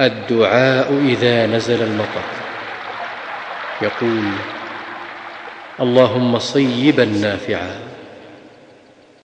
الدعاء إذا نزل المطر. يقول اللهم صيبا نافعا.